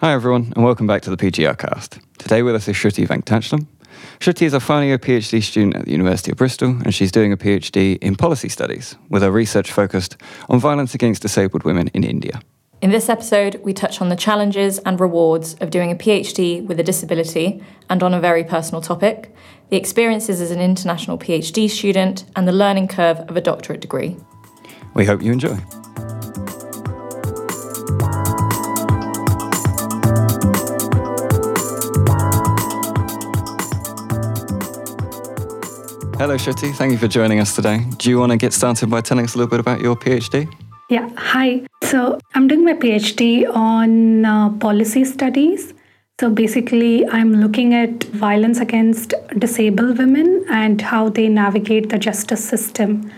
Hi, everyone, and welcome back to the PGR cast. Today with us is Shruti Venkatachalam. Shruti is a final year PhD student at the University of Bristol, and she's doing a PhD in policy studies, with her research focused on violence against disabled women in India. In this episode, we touch on the challenges and rewards of doing a PhD with a disability and on a very personal topic, the experiences as an international PhD student, and the learning curve of a doctorate degree. We hope you enjoy. Hello, Shruti. Thank you for joining us today. Do you want to get started by telling us a little bit about your PhD? Yeah, hi. So I'm doing my PhD on uh, policy studies. So basically, I'm looking at violence against disabled women and how they navigate the justice system.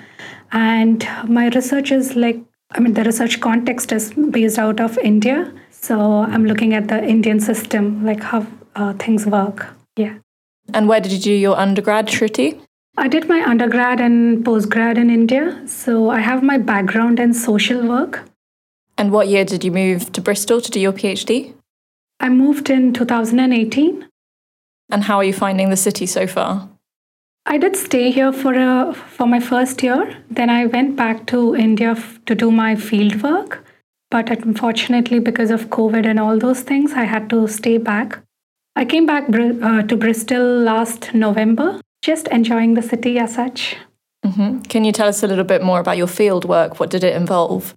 And my research is like, I mean, the research context is based out of India. So I'm looking at the Indian system, like how uh, things work. Yeah. And where did you do your undergrad, Shruti? I did my undergrad and postgrad in India, so I have my background in social work. And what year did you move to Bristol to do your PhD? I moved in 2018. And how are you finding the city so far? I did stay here for a, for my first year. Then I went back to India f- to do my field work. But unfortunately, because of COVID and all those things, I had to stay back. I came back uh, to Bristol last November just enjoying the city as such. Mm-hmm. Can you tell us a little bit more about your field work? What did it involve?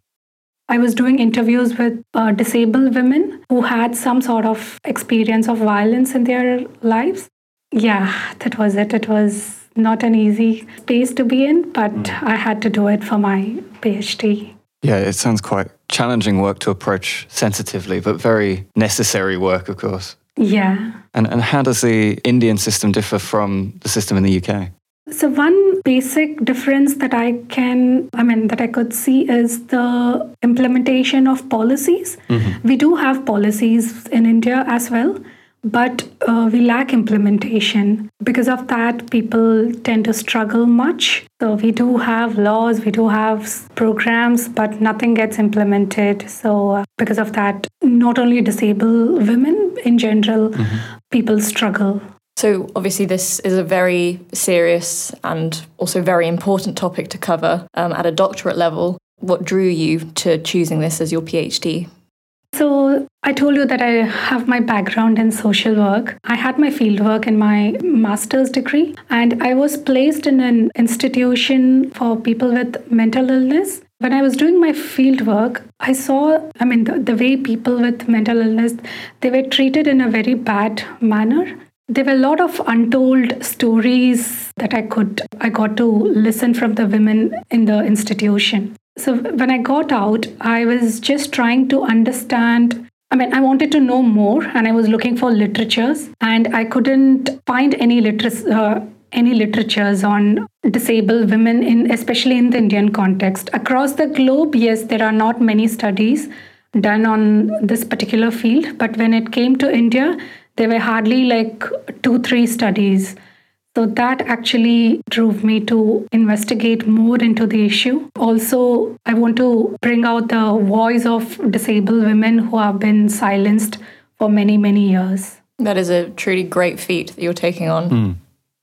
I was doing interviews with uh, disabled women who had some sort of experience of violence in their lives. Yeah, that was it. It was not an easy space to be in, but mm. I had to do it for my PhD. Yeah, it sounds quite challenging work to approach sensitively, but very necessary work, of course. Yeah. And, and how does the Indian system differ from the system in the UK? So, one basic difference that I can, I mean, that I could see is the implementation of policies. Mm-hmm. We do have policies in India as well, but uh, we lack implementation. Because of that, people tend to struggle much. So we do have laws, we do have programs, but nothing gets implemented. So uh, because of that, not only disabled women in general, mm-hmm. people struggle. So, obviously, this is a very serious and also very important topic to cover um, at a doctorate level. What drew you to choosing this as your PhD? So, I told you that I have my background in social work. I had my fieldwork in my master's degree, and I was placed in an institution for people with mental illness. When I was doing my fieldwork, I saw, I mean, the, the way people with mental illness, they were treated in a very bad manner. There were a lot of untold stories that I could, I got to listen from the women in the institution. So when I got out, I was just trying to understand. I mean, I wanted to know more, and I was looking for literatures, and I couldn't find any liter- uh, any literatures on disabled women in especially in the Indian context. Across the globe, yes, there are not many studies done on this particular field, but when it came to India, there were hardly like two, three studies so that actually drove me to investigate more into the issue. Also, I want to bring out the voice of disabled women who have been silenced for many, many years. That is a truly great feat that you're taking on. Mm.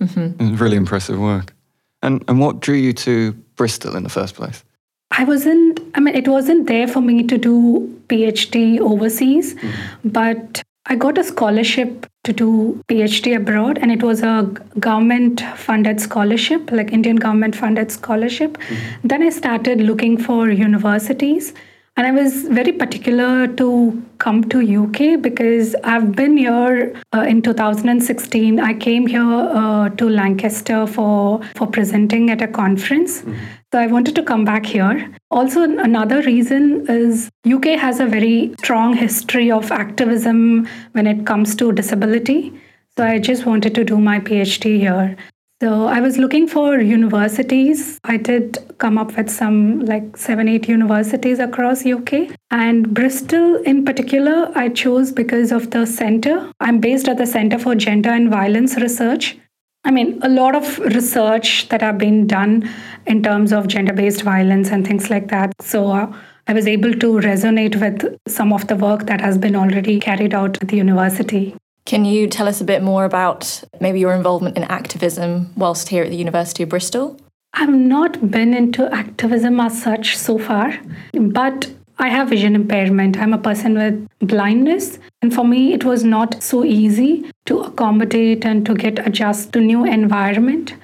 Mm-hmm. Really impressive work. And, and what drew you to Bristol in the first place? I wasn't, I mean, it wasn't there for me to do PhD overseas, mm. but I got a scholarship to do PhD abroad, and it was a government funded scholarship, like Indian government funded scholarship. Mm-hmm. Then I started looking for universities. And I was very particular to come to UK because I've been here uh, in 2016. I came here uh, to Lancaster for for presenting at a conference. Mm-hmm. So I wanted to come back here. Also, another reason is UK has a very strong history of activism when it comes to disability. So I just wanted to do my PhD here. So I was looking for universities. I did come up with some like seven, eight universities across UK. And Bristol in particular, I chose because of the center. I'm based at the Center for Gender and Violence Research. I mean, a lot of research that have been done in terms of gender based violence and things like that. So uh, I was able to resonate with some of the work that has been already carried out at the university. Can you tell us a bit more about maybe your involvement in activism whilst here at the University of Bristol? I've not been into activism as such so far, but I have vision impairment. I'm a person with blindness. And for me, it was not so easy to accommodate and to get adjust to new environment.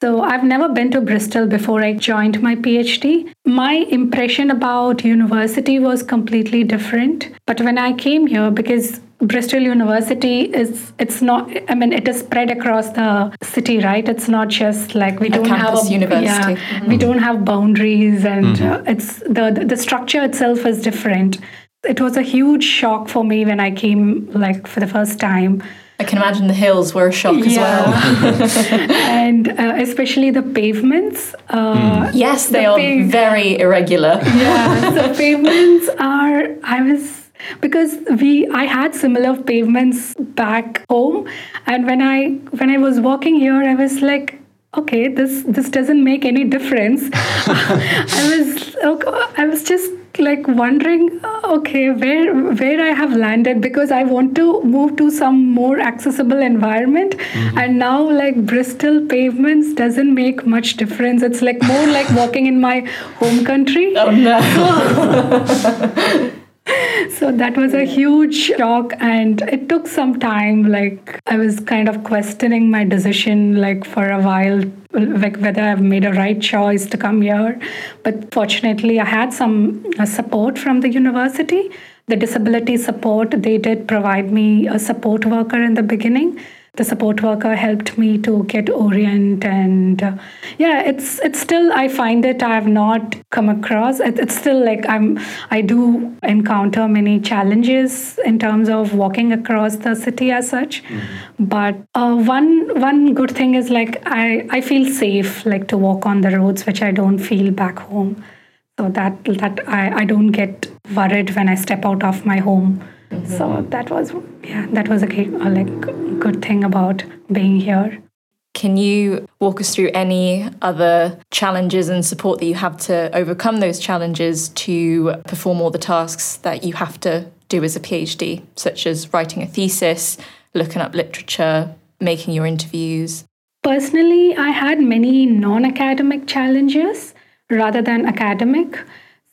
So I've never been to Bristol before I joined my PhD. My impression about university was completely different. But when I came here, because Bristol University is it's not I mean it is spread across the city right it's not just like we a don't have a university yeah, mm-hmm. we don't have boundaries and mm-hmm. uh, it's the the structure itself is different it was a huge shock for me when I came like for the first time I can imagine the hills were a shock yeah. as well. and uh, especially the pavements. Uh, mm. Yes, they the are pa- very irregular. yeah, the pavements are, I was because we i had similar pavements back home and when i when i was walking here i was like okay this this doesn't make any difference. I was i was just like wondering okay where where i have landed? Because i want to move to some more accessible environment. Mm-hmm. and now like bristol pavements doesn't make much difference. It's like more like walking in my home country. Oh no so that was a huge shock and it took some time like i was kind of questioning my decision like for a while like whether i've made a right choice to come here. But fortunately i had some uh, support from the university. The disability support they did provide me a support worker in the beginning the support worker helped me to get orient and uh, yeah it's it's still i find it i have not come across. It, it's still like i'm i do encounter many challenges in terms of walking across the city as such. Mm-hmm. but uh, one one good thing is like i i feel safe like to walk on the roads which i don't feel back home. So that that i i don't get worried when i step out of my home Mm-hmm. So that was yeah, that was a, a like good thing about being here. Can you walk us through any other challenges and support that you have to overcome those challenges to perform all the tasks that you have to do as a PhD, such as writing a thesis, looking up literature, making your interviews? Personally, I had many non academic challenges rather than academic.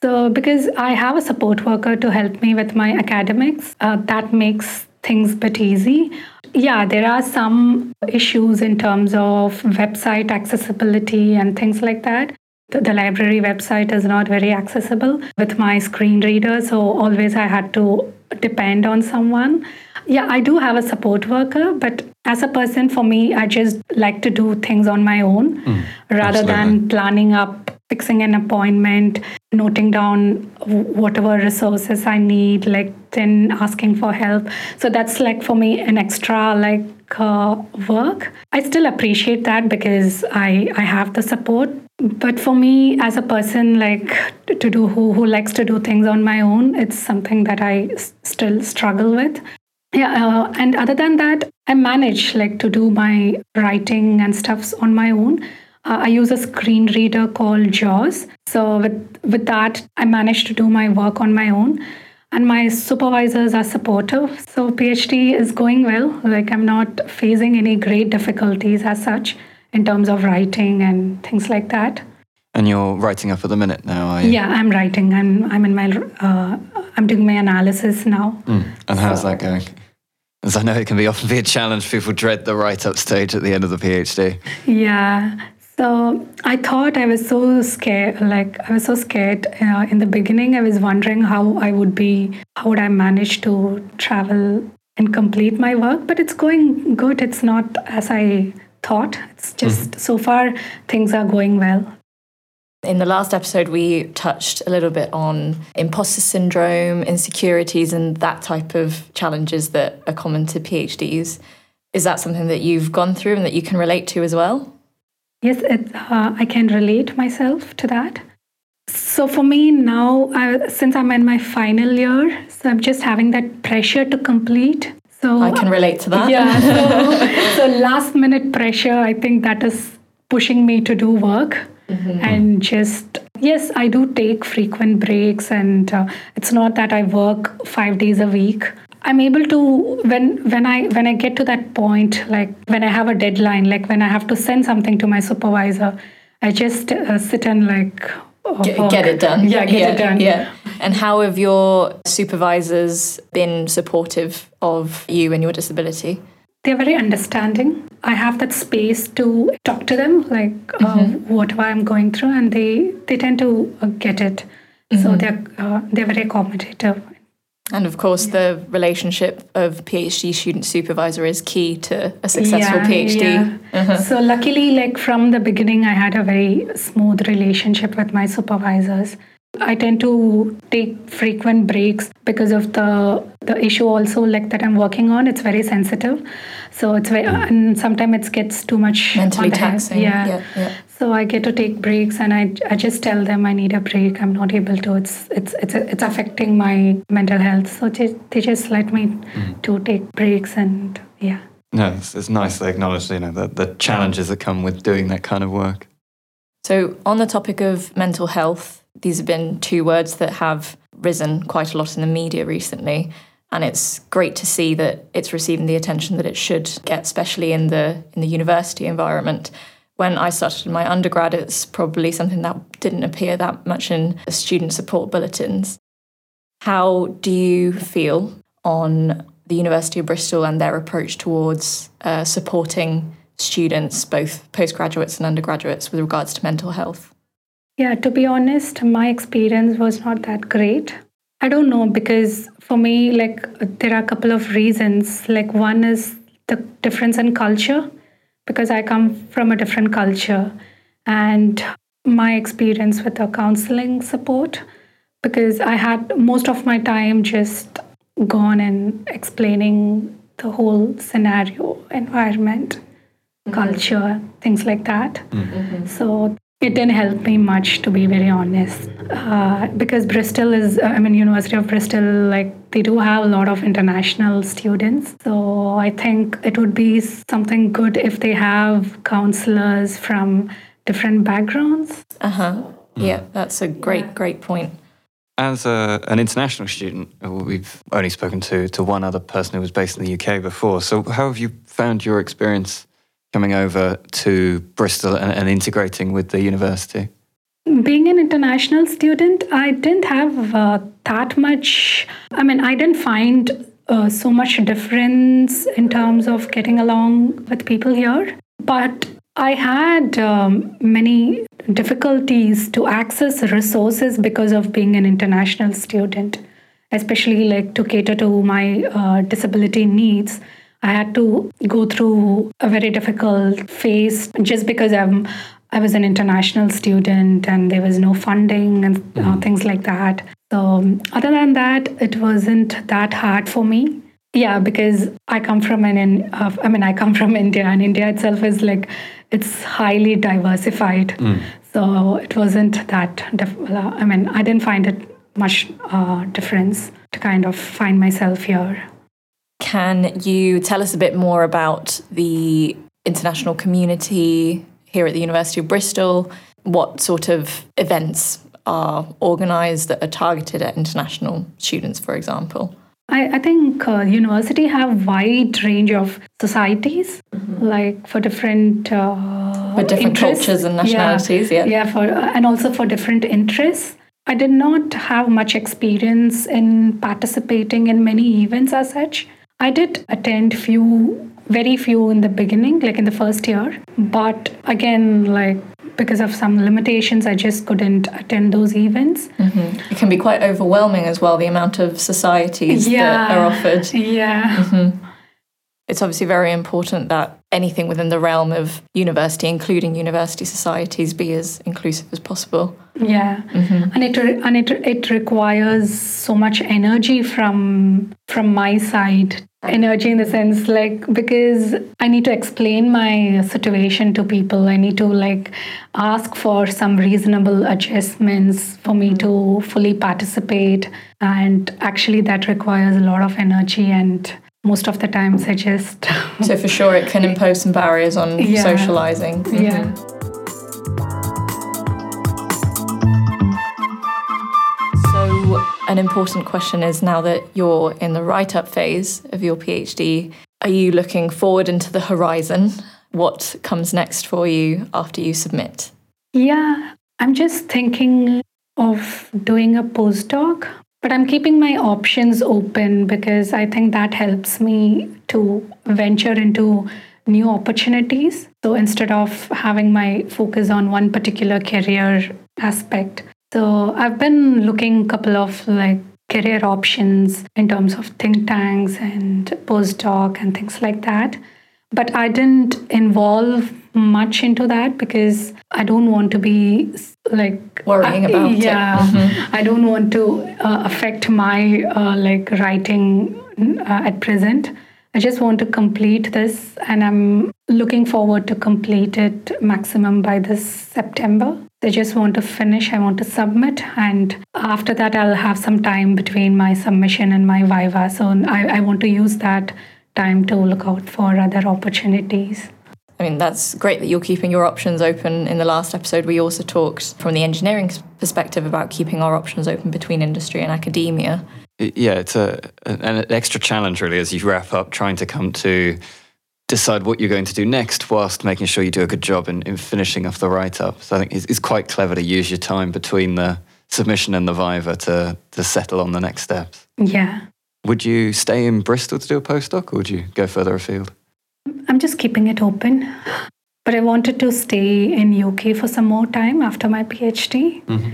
So, because I have a support worker to help me with my academics, uh, that makes things a bit easy. Yeah, there are some issues in terms of website accessibility and things like that. The, the library website is not very accessible with my screen reader, so always I had to depend on someone. Yeah, I do have a support worker, but as a person, for me, I just like to do things on my own mm, rather absolutely. than planning up fixing an appointment, noting down whatever resources I need, like then asking for help. So that's like for me an extra like uh, work. I still appreciate that because I I have the support. But for me as a person like to do who who likes to do things on my own, it's something that I s- still struggle with. Yeah, uh, and other than that, I manage like to do my writing and stuffs on my own. Uh, I use a screen reader called JAWS. So with with that, I managed to do my work on my own, and my supervisors are supportive. So PhD is going well. Like I'm not facing any great difficulties as such in terms of writing and things like that. And you're writing up at the minute now, are you? Yeah, I'm writing. I'm I'm in my uh, I'm doing my analysis now. Mm. And how's so, that going? As I know it can be often be a challenge. People dread the write up stage at the end of the PhD. Yeah. So I thought I was so scared, like I was so scared uh, in the beginning. I was wondering how I would be, how would I manage to travel and complete my work. But it's going good. It's not as I thought. It's just mm-hmm. so far things are going well. In the last episode, we touched a little bit on imposter syndrome, insecurities, and that type of challenges that are common to PhDs. Is that something that you've gone through and that you can relate to as well? Yes, it, uh, I can relate myself to that. So for me now, I, since I'm in my final year, so I'm just having that pressure to complete. So I can relate to that. Yeah. So, so last minute pressure, I think that is pushing me to do work mm-hmm. and just Yes, I do take frequent breaks, and uh, it's not that I work five days a week. I'm able to when when I when I get to that point, like when I have a deadline, like when I have to send something to my supervisor, I just uh, sit and like uh, Get, get it done. Yeah, get yeah, it done. Yeah. And how have your supervisors been supportive of you and your disability? They're very understanding. I have that space to talk to them, like uh, whatever I'm going through, and they they tend to uh, get it. So they're uh, they're very accommodative. And of course, the relationship of PhD student supervisor is key to a successful Yeah, PhD. yeah. Uh-huh. So luckily, like from the beginning, I had a very smooth relationship with my supervisors. I tend to take frequent breaks because of the the issue also like that I'm working on. It's very sensitive, so it's very mm. and sometimes it gets too much Mentally on the head. taxing. Yeah. Yeah, yeah. So I get to take breaks, and I, I just tell them I need a break. I'm not able to. It's it's it's it's affecting my mental health. So they, they just let me mm-hmm. to take breaks, and yeah. No, it's, it's nice they acknowledge, you know, the, the challenges that come with doing that kind of work. So, on the topic of mental health, these have been two words that have risen quite a lot in the media recently. And it's great to see that it's receiving the attention that it should get, especially in the in the university environment. When I started my undergrad, it's probably something that didn't appear that much in the student support bulletins. How do you feel on the University of Bristol and their approach towards uh, supporting students, both postgraduates and undergraduates, with regards to mental health? Yeah, to be honest, my experience was not that great. I don't know because for me, like, there are a couple of reasons. Like, one is the difference in culture because I come from a different culture, and my experience with the counseling support because I had most of my time just gone and explaining the whole scenario, environment, culture, things like that. So it didn't help me much, to be very honest, uh, because Bristol is, I mean, University of Bristol, like they do have a lot of international students. So I think it would be something good if they have counselors from different backgrounds. Uh huh. Yeah, that's a great, great point. As a, an international student, uh, we've only spoken to, to one other person who was based in the UK before. So, how have you found your experience coming over to Bristol and, and integrating with the university? Being an international student, I didn't have uh, that much. I mean, I didn't find uh, so much difference in terms of getting along with people here. But I had um, many difficulties to access resources because of being an international student, especially like to cater to my uh, disability needs. I had to go through a very difficult phase just because I'm I was an international student and there was no funding and uh, things like that. So um, other than that, it wasn't that hard for me. Yeah, because I come from an, in- uh, I mean, I come from India, and India itself is like, it's highly diversified. So it wasn't that. Dif- uh, I mean, I didn't find it much uh, difference to kind of find myself here. Can you tell us a bit more about the international community here at the University of Bristol? What sort of events are organised that are targeted at international students, for example? I, I think uh, university have wide range of societies, like for different uh, For different interests. cultures and nationalities, yeah. yeah, for and also for different interests. I did not have much experience in participating in many events as such. I did attend few, very few in the beginning, like in the first year. But again, like because of some limitations, I just couldn't attend those events. Mm-hmm. It can be quite overwhelming as well, the amount of societies that are offered. Yeah. Mm-hmm. It's obviously very important that anything within the realm of university, including university societies, be as inclusive as possible. Yeah, mm-hmm. and it re- and it it requires so much energy from from my side. Energy in the sense like because I need to explain my situation to people. I need to like ask for some reasonable adjustments for me to fully participate, and actually that requires a lot of energy. And most of the times, I just So for sure, it can impose some barriers on Yeah. socializing. yeah. Mm-hmm. So, an important question is now that you're in the write up phase of your PhD, are you looking forward into the horizon? What comes next for you after you submit? Yeah, I'm just thinking of doing a postdoc, but I'm keeping my options open because I think that helps me to venture into new opportunities. So instead of having my focus on one particular career aspect. So I've been looking couple of like career options in terms of think tanks and postdoc and things like that. But I didn't involve much into that because I don't want to be like worrying about yeah, it. Yeah, mm-hmm. I don't want to uh, affect my uh, like writing uh, at present. I just want to complete this, and I'm looking forward to complete it maximum by this September. I just want to finish, I want to submit, and after that, I'll have some time between my submission and my Viva. So I, I want to use that time to look out for other opportunities. I mean, that's great that you're keeping your options open. In the last episode, we also talked from the engineering perspective about keeping our options open between industry and academia yeah, it's a an extra challenge really as you wrap up trying to come to decide what you're going to do next whilst making sure you do a good job in, in finishing off the write up. So I think it's, it's, quite clever to use your time between the submission and the Viva to to settle on the next steps. Yeah. Would you stay in Bristol to do a postdoc or would you go further afield? I'm just keeping it open. But I wanted to stay in UK for some more time after my PhD mm-hmm.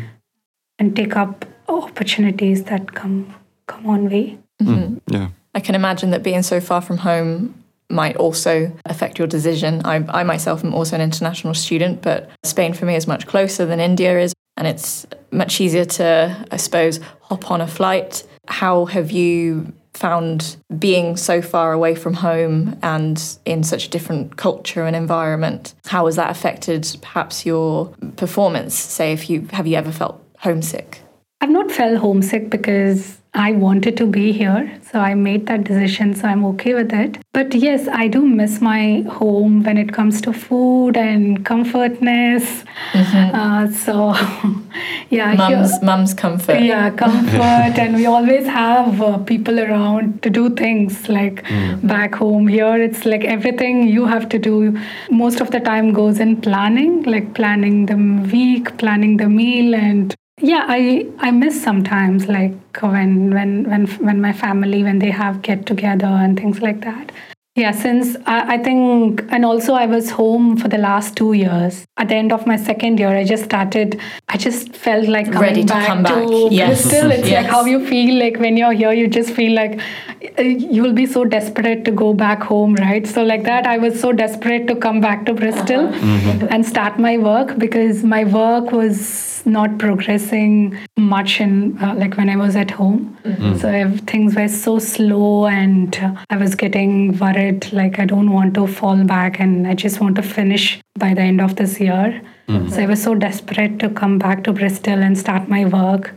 and take up opportunities that come come on way. Mm-hmm. Yeah. I can imagine that being so far from home might also affect your decision. I, I myself am also an international student, but Spain for me is much closer than India is, and it's much easier to, I suppose, hop on a flight. How have you found being so far away from home and in such a different culture and environment? How has that affected perhaps your performance? Say, if you have you ever felt homesick? I've not felt homesick because I wanted to be here. So I made that decision. So I'm okay with it. But yes, I do miss my home when it comes to food and comfortness. Mm-hmm. Uh, so, yeah. Mum's, here, mum's comfort. Yeah, comfort. and we always have uh, people around to do things like mm. back home. Here, it's like everything you have to do most of the time goes in planning, like planning the week, planning the meal, and yeah i i miss sometimes like when when when when my family when they have get together and things like that yeah since I, I, think and also i was home for the last two years at the end of my second year i just started i just felt like coming ready to back come back to yes. bristol it's yes. like how you feel like when you're here you just feel like uh, you will be so desperate to go back home right so like that i was so desperate to come back to bristol uh-huh. mm-hmm. and start my work because my work was not progressing much in uh, like when I was at home. Mm-hmm. So if things were so slow and uh, I was getting worried like I don't want to fall back and I just want to finish by the end of this year. Mm-hmm. So I was so desperate to come back to Bristol and start my work.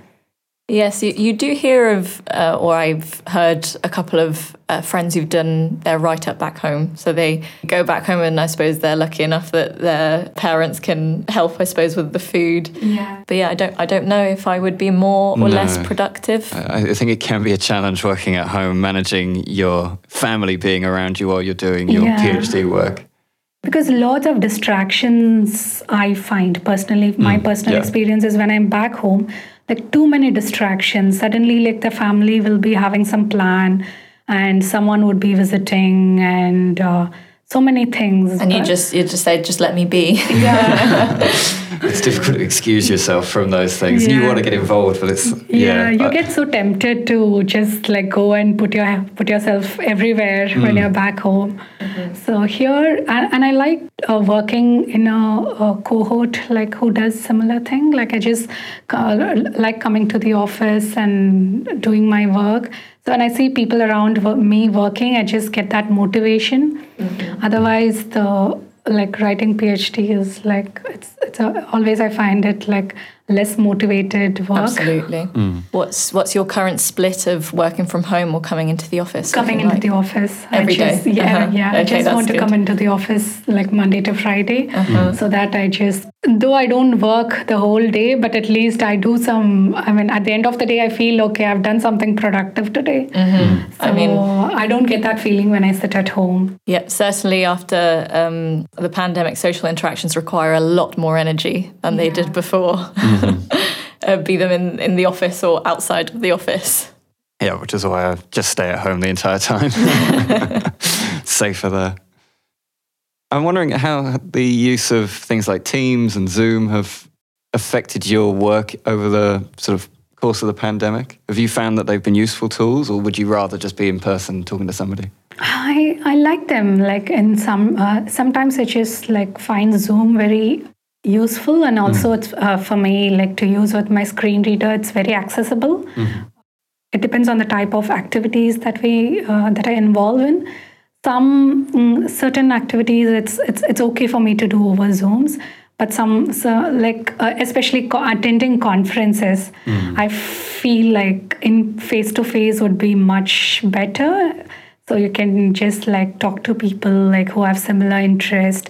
Yes, you, you do hear of, uh, or I've heard a couple of uh, friends who've done their write up back home. So they go back home, and I suppose they're lucky enough that their parents can help, I suppose, with the food. Yeah. But yeah, I don't, I don't know if I would be more or no. less productive. I, I think it can be a challenge working at home, managing your family being around you while you're doing your yeah. PhD work because lots of distractions i find personally my mm, personal yeah. experience is when i'm back home like too many distractions. Suddenly like the family will be having some plan and someone would be visiting and uh, so many things. And you just you just say just let me be. Yeah. It's difficult to excuse yourself from those things. Yeah. you want to get involved but it's yeah, yeah you get so tempted to just like go and put your put yourself everywhere mm. when you're back home. Mm-hmm. so here and, and i like uh, working in a, a, cohort like who does similar thing. Like i just uh, like coming to the office and doing my work so when I see people around me working, I just get that motivation. Mm-hmm. Otherwise, the like writing PhD is like it's it's a, always I find it like less motivated work. Absolutely. What's what's your current split of working from home or coming into the office? Coming into like? the office Every I just, day? Yeah, Uh-huh. yeah. I just that's want to good. come into the office like Monday to Friday, Uh-huh. so that I just, though I don't work the whole day, but at least I do some. I mean, at the end of the day, I feel okay. I've done something productive today. Mm-hmm. I mean- I don't get that feeling when I sit at home. Yeah, certainly after um, the pandemic, social interactions require a lot more energy than they did before, uh, be them in, in the office or outside of the office. Yeah, which is why I just stay at home the entire time. Safer there. I'm wondering how the use of things like Teams and Zoom have affected your work over the sort of course of the pandemic. Have you found that they've been useful tools, or would you rather just be in person talking to somebody? I I like them. Like in some uh, sometimes I just like find Zoom very useful, and also it's uh, for me like to use with my screen reader. It's very accessible. It depends on the type of activities that we uh, that I involve in. Some mm, certain activities, it's it's it's okay for me to do over Zooms. But some, so like uh, especially co- attending conferences, I feel like in face to face would be much better. So you can just like talk to people like who have similar interest.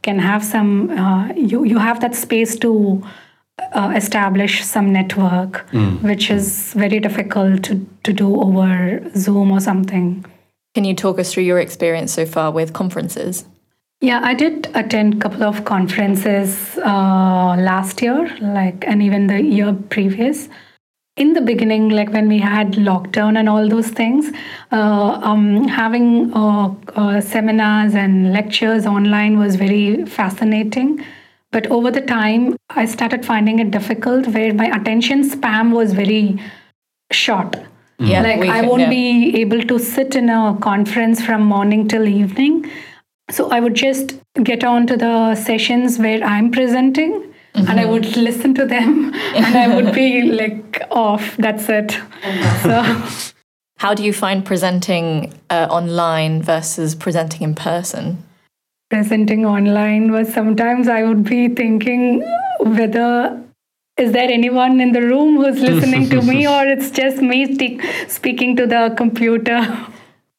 You can have some. Uh, you you have that space to uh, establish some network, which is very difficult to, to do over Zoom or something. Can you talk us through your experience so far with conferences? Yeah, I did attend a couple of conferences uh, last year, like, and even the year previous. In the beginning, like when we had lockdown and all those things, uh, um, having uh, uh, seminars and lectures online was very fascinating. But over the time, I started finding it difficult where my attention span was very short. Yeah, like I won't yeah. be able to sit in a conference from morning till evening. So I would just get on to the sessions where I'm presenting and I would listen to them and I would be like off. That's it. So How do you find presenting uh, online versus presenting in person? presenting online was sometimes I would be thinking whether is there anyone in the room who's listening to me or it's just me stick, speaking to the computer.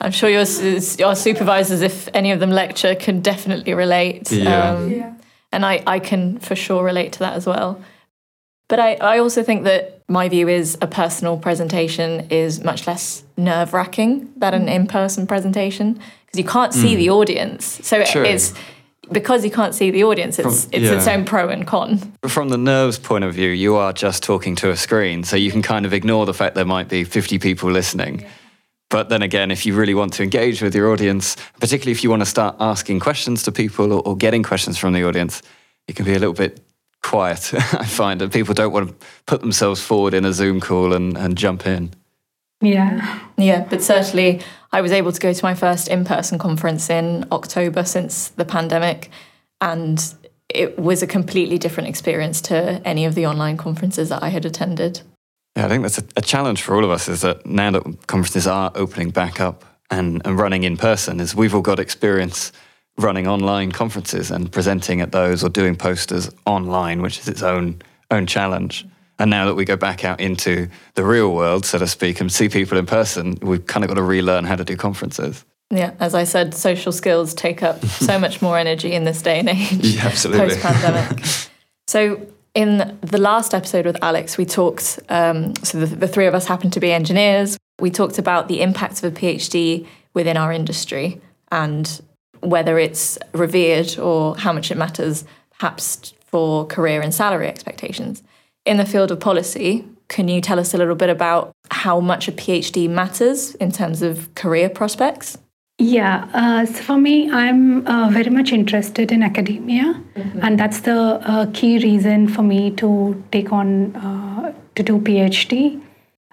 I'm sure your, your supervisors, if any of them lecture, can definitely relate. Yeah. Um, And I, I can for sure relate to that as well. But I, I also think that my view is a personal presentation is much less nerve wracking than an mm. in person presentation because you can't see mm. the audience. So True. it's because you can't see the audience, it's, From- it's its own pro and con. From the nerves point of view, you are just talking to a screen, so you can kind of ignore the fact there might be 50 people listening. But then again, if you really want to engage with your audience, particularly if you want to start asking questions to people or, or getting questions from the audience, it can be a little bit quiet. I find that people don't want to put themselves forward in a Zoom call and, and jump in. Yeah. Yeah, but certainly I was able to go to my first in person conference in October since the pandemic, and it was a completely different experience to any of the online conferences that I had attended. Yeah, I think that's a, a challenge for all of us is that now that conferences are opening back up and, and running in person, is we've all got experience running online conferences and presenting at those or doing posters online, which is its own own challenge. And now that we go back out into the real world, so to speak, and see people in person, we've kind of got to relearn how to do conferences. Yeah, as I said, social skills take up so much more energy in this day and age. Yeah, absolutely. Post pandemic. so, in the last episode with Alex, we talked, um, so the, the three of us happened to be engineers. We talked about the impact of a PhD within our industry and whether it's revered or how much it matters, perhaps for career and salary expectations. In the field of policy, can you tell us a little bit about how much a PhD matters in terms of career prospects? Yeah, uh, so for me, I'm uh, very much interested in academia, and that's the uh, key reason for me to take on uh, to do PhD.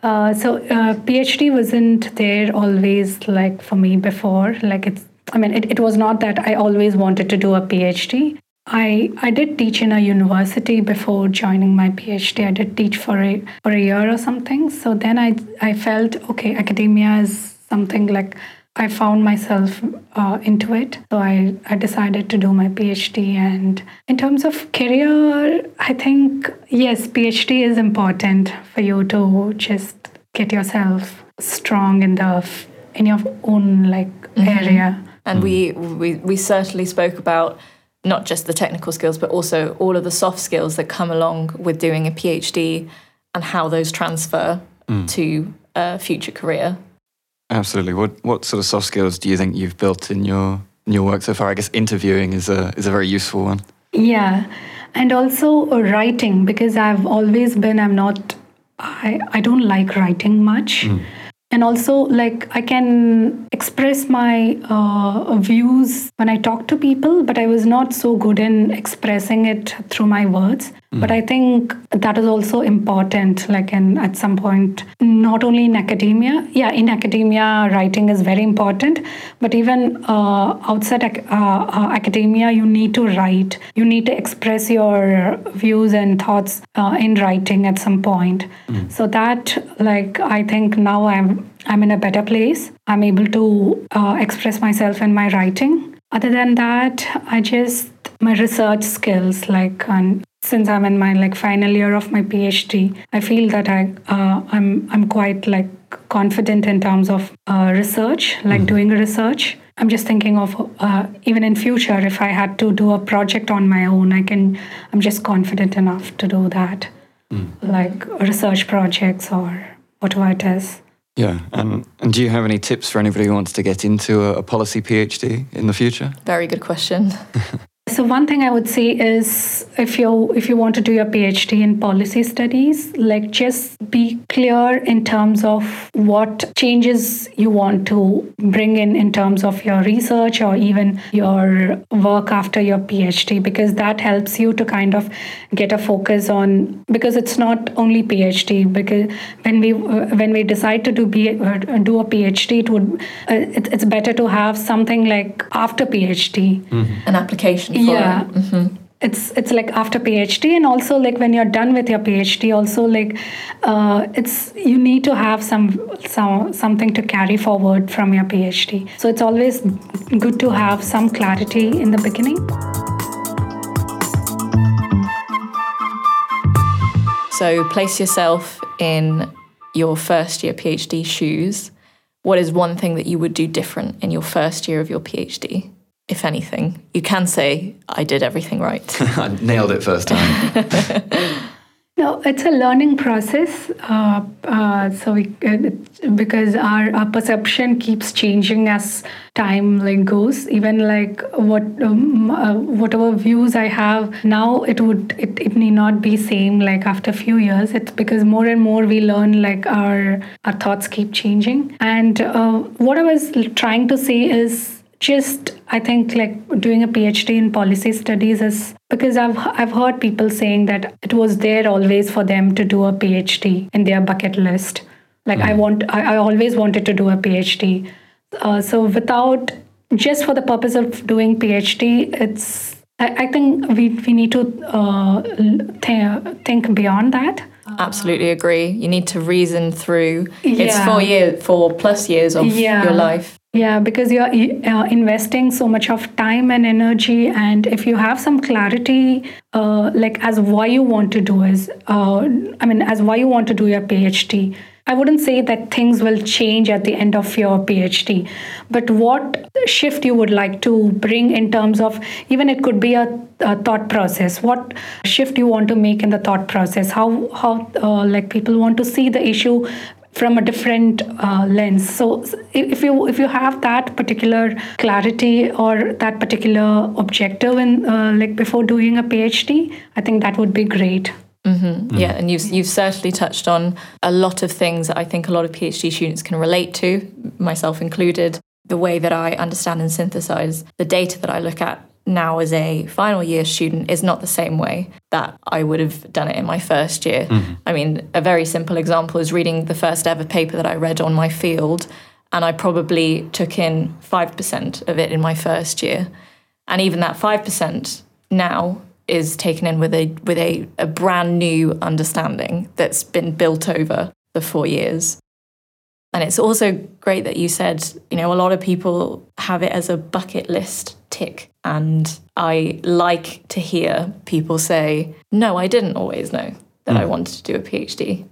Uh, so uh, PhD wasn't there always like for me before. Like it's, I mean, it, it was not that I always wanted to do a PhD. I I did teach in a university before joining my PhD. I did teach for a for a year or something. So then I I felt okay, academia is something like I found myself uh, into it. So I, I decided to do my PhD. And in terms of career, I think, yes, PhD is important for you to just get yourself strong in the in your own like mm-hmm. area. And we, we we certainly spoke about not just the technical skills, but also all of the soft skills that come along with doing a PhD and how those transfer mm. to a future career. Absolutely. What what sort of soft skills do you think you've built in your in your work so far? I guess interviewing is a is a very useful one. Yeah, and also writing because I've always been I'm not I I don't like writing much. Mm and also like i can express my uh, views when i talk to people but i was not so good in expressing it through my words mm. but i think that is also important like in at some point not only in academia yeah in academia writing is very important but even uh, outside ac- uh, uh academia you need to write you need to express your views and thoughts uh, in writing at some point mm. so that like i think now i'm I'm in a better place. I'm able to uh, express myself in my writing. Other than that, I just my research skills like and since I'm in my like final year of my PhD, I feel that I uh, I'm I'm quite like confident in terms of uh, research, like mm-hmm. doing research. I'm just thinking of uh, even in future if I had to do a project on my own, I can. I'm just confident enough to do that, mm. like research projects or whatever it is. Yeah, and, and do you have any tips for anybody who wants to get into a, a policy PhD in the future? Very good question. So one thing I would say is if you if you want to do your PhD in policy studies, like just be clear in terms of what changes you want to bring in in terms of your research or even your work after your PhD because that helps you to kind of get a focus on because it's not only PhD because when we when we decide to do be, do a PhD it would uh, it, it's better to have something like after PhD mm-hmm. an application yeah. Mm-hmm. it's it's like after phd and also like when you're done with your phd also like uh, it's you need to have some some something to carry forward from your phd so it's always good to have some clarity in the beginning. So place yourself in your first year phd shoes. What is one thing that you would do different in your first year of your phd if anything. You can say, I did everything right. I nailed it first time. no, it's a learning process. Uh, uh, so we, uh, because our, our perception keeps changing as time like goes. Even like what um, uh, whatever views I have now, it would it, it need not be same like after a few years. It's because more and more we learn like our our thoughts keep changing. And uh, what I was trying to say is just i think like doing a phd in policy studies is because i've i've heard people saying that it was there always for them to do a phd in their bucket list like mm. i want I, I, always wanted to do a phd uh, so without just for the purpose of doing phd it's i, I think we, we need to uh, th- think beyond that absolutely agree you need to reason through yeah. it's four years four plus years of yeah. your life yeah, because you're uh, investing so much of time and energy, and if you have some clarity, uh, like as why you want to do is, uh, I mean, as why you want to do your PhD. I wouldn't say that things will change at the end of your PhD, but what shift you would like to bring in terms of even it could be a, a thought process. What shift you want to make in the thought process? How how uh, like people want to see the issue from a different uh, lens so if you if you have that particular clarity or that particular objective in uh, like before doing a phd i think that would be great Mm-hmm. Mm. Yeah, and you've you've certainly touched on a lot of things that I think a lot of PhD students can relate to, myself included. The way that I understand and synthesize the data that I look at now as a final year student is not the same way that I would have done it in my first year. Mm-hmm. I mean, a very simple example is reading the first ever paper that I read on my field, and I probably took in 5% of it in my first year. And even that 5% now is taken in with a with a, a brand new understanding that's been built over the four years. And it's also great that you said, you know, a lot of people have it as a bucket list tick. And I like to hear people say, no, I didn't always know that mm. I wanted to do a PhD.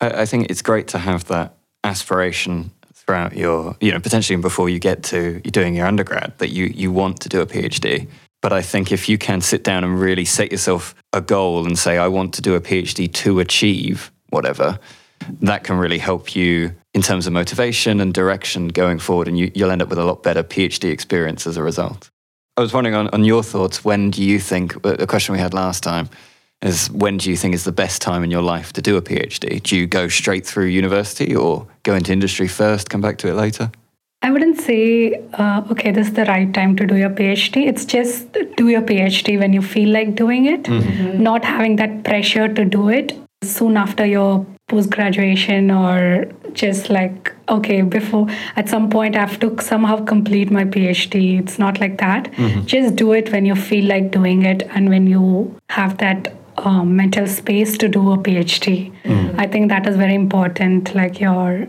I, I think it's great to have that aspiration throughout your, you know, potentially before you get to doing your undergrad, that you, you want to do a PhD. But I think if you can sit down and really set yourself a goal and say, I want to do a PhD to achieve whatever, that can really help you in terms of motivation and direction going forward. And you, will end up with a lot better PhD experience as a result. I was wondering on, on your thoughts, when do you think, the question we had last time, is when do you think is the best time in your life to do a PhD? Do you go straight through university or go into industry first, come back to it later? I wouldn't say, uh, okay, this is the right time to do your PhD. It's just do your PhD when you feel like doing it, mm-hmm. not having that pressure to do it soon after your post graduation or just like okay before at some point i have to somehow complete my phd it's not like that mm-hmm. just do it when you feel like doing it and when you have that um, mental space to do a phd mm-hmm. i think that is very important like your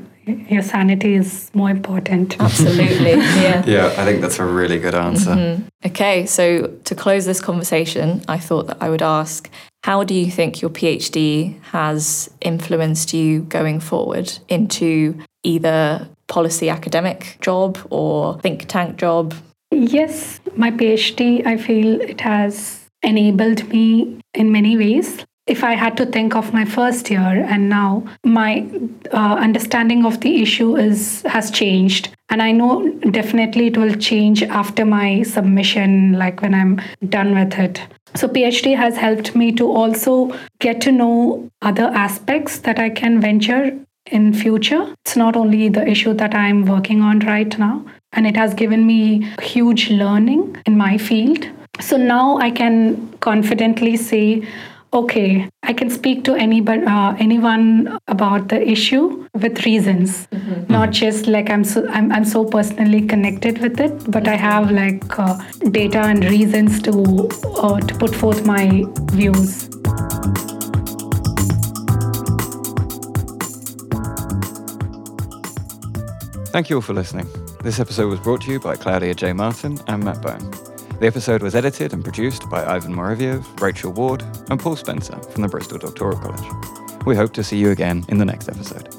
your sanity is more important. Absolutely. Yeah. yeah, I think that's a really good answer. Mm-hmm. Okay, so to close this conversation, I thought that I would ask how do you think your PhD has influenced you going forward into either policy academic job or think tank job? Yes, my PhD, I feel it has enabled me in many ways. If I had to think of my first year and now, my uh, understanding of the issue is has changed, and I know definitely it will change after my submission, like when I'm done with it. So, PhD has helped me to also get to know other aspects that I can venture in future. It's not only the issue that I'm working on right now, and it has given me huge learning in my field. So now I can confidently say, okay, I can speak to anybody, uh, anyone about the issue with reasons, mm-hmm. not just like I'm so I'm, I'm so personally connected with it, but I have like uh, data and reasons to uh, to put forth my views. Thank you all for listening. This episode was brought to you by Claudia J. Martin and Matt Bone. The episode was edited and produced by Ivan Moraviev, Rachel Ward, and Paul Spencer from the Bristol Doctoral College. We hope to see you again in the next episode.